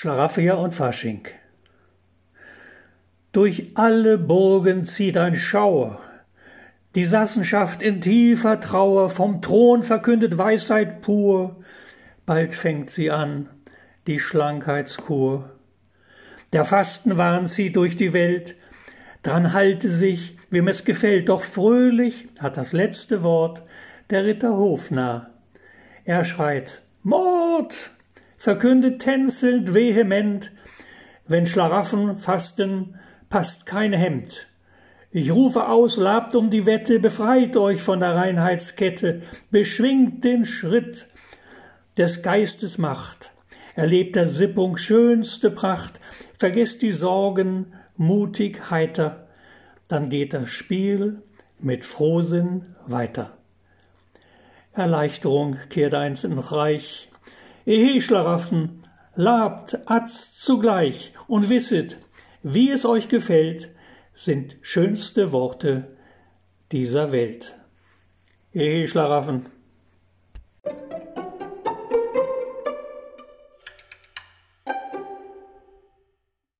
Schlaraffia und Fasching. Durch alle Burgen zieht ein Schauer. Die Sassenschaft in tiefer Trauer vom Thron verkündet Weisheit pur. Bald fängt sie an, die Schlankheitskur. Der Fastenwahn zieht durch die Welt. Dran halte sich, wem es gefällt, doch fröhlich hat das letzte Wort der Ritter Hofnarr. Er schreit Mord! Verkündet tänzelnd vehement, wenn Schlaraffen fasten, passt kein Hemd. Ich rufe aus, labt um die Wette, befreit euch von der Reinheitskette, beschwingt den Schritt des Geistes Macht, erlebt der Sippung schönste Pracht, vergesst die Sorgen, mutig, heiter, dann geht das Spiel mit Frohsinn weiter. Erleichterung kehrt eins in Reich, Ehe, Schlaraffen, labt, atz zugleich und wisset, wie es euch gefällt, sind schönste Worte dieser Welt. Ehe, Schlaraffen,